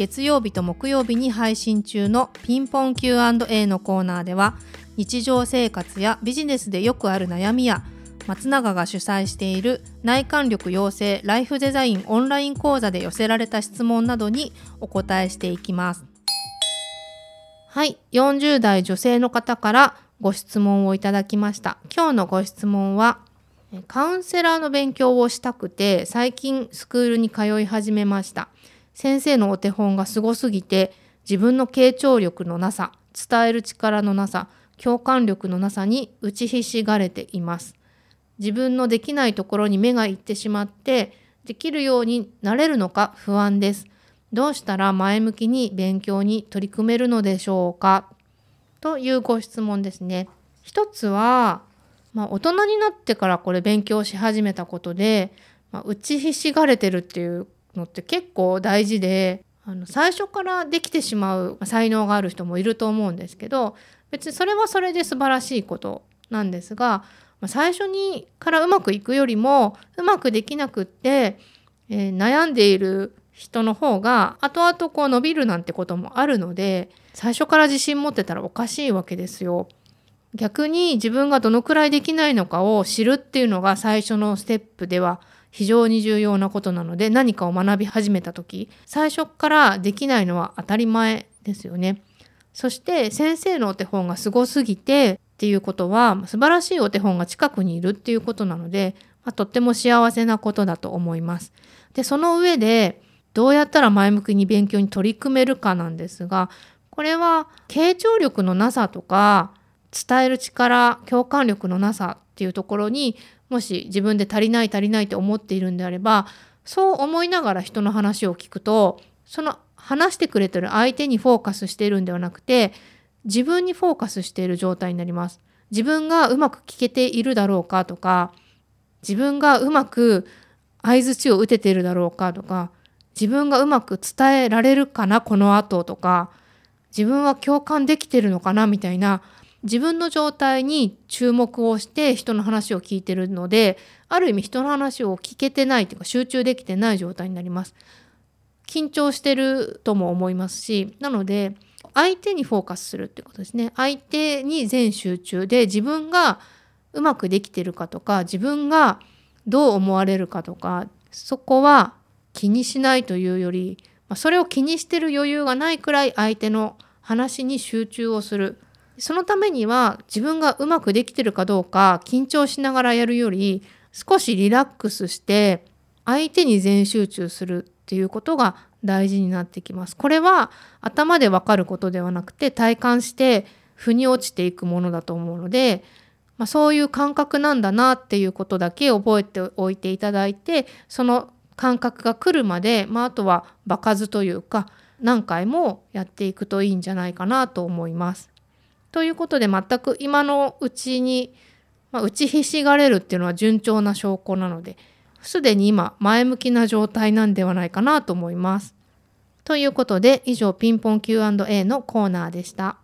月曜日と木曜日に配信中のピンポン Q&A のコーナーでは日常生活やビジネスでよくある悩みや松永が主催している内観力養成ライフデザインオンライン講座で寄せられた質問などにお答えしていきます。はい、40代女性の方からご質問をいただきました。今日のご質問はカウンセラーの勉強をしたくて最近スクールに通い始めました。先生のお手本がすごすぎて自分の傾聴力のなさ伝える力のなさ共感力のなさに打ちひしがれています。自分のできないところに目がいってしまってできるようになれるのか不安です。どうしたら前向きに勉強に取り組めるのでしょうか？というご質問ですね。一つは、まあ、大人になってからこれ勉強し始めたことで、まあ、打ちひしがれてるっていうのって結構大事であの最初からできてしまう才能がある人もいると思うんですけど別にそれはそれで素晴らしいことなんですが最初にからうまくいくよりもうまくできなくって、えー、悩んでいる人の方が後々こう伸びるなんてこともあるので最初から自信持ってたらおかしいわけですよ。逆に自分がどのくらいできないのかを知るっていうのが最初のステップでは非常に重要なことなので何かを学び始めた時最初からできないのは当たり前ですよね。そして先生のお手本がすごすぎてっていうことは素晴らしいお手本が近くにいるっていうことなので、まあ、とっても幸せなことだと思います。でその上でどうやったら前向きに勉強に取り組めるかなんですがこれは傾聴力のなさとか伝える力共感力のなさっていうところにもし自分で足りない足りないって思っているんであればそう思いながら人の話を聞くとその話してくれてる相手にフォーカスしているんではなくて自分にフォーカスしている状態になります。自分がうまく聞けているだろうかとか自分がうまく相づちを打てているだろうかとか自分がうまく伝えられるかなこの後とか自分は共感できてるのかなみたいな自分の状態に注目をして人の話を聞いてるのである意味人の話を聞けてないというか集中できてない状態になります。緊張してるとも思いますしなので相手にフォーカスするってことですね相手に全集中で自分がうまくできてるかとか自分がどう思われるかとかそこは気にしないというよりそれを気にしてる余裕がないくらい相手の話に集中をするそのためには自分がうまくできてるかどうか緊張しながらやるより少しリラックスして相手に全集中するっていうことが大事になってきます。これは頭でわかることではなくて体感して腑に落ちていくものだと思うので、まあ、そういう感覚なんだなっていうことだけ覚えておいていただいてその感覚が来るまで、まあ、あとは場数というか何回もやっていくといいんじゃないかなと思います。ということで全く今のうちに、まあ、打ちひしがれるっていうのは順調な証拠なのですでに今前向きな状態なんではないかなと思います。ということで以上ピンポン Q&A のコーナーでした。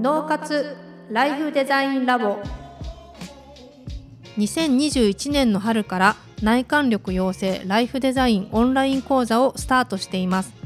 脳活ライフデザインラボ2021年の春から内観力養成ライフデザインオンライン講座をスタートしています。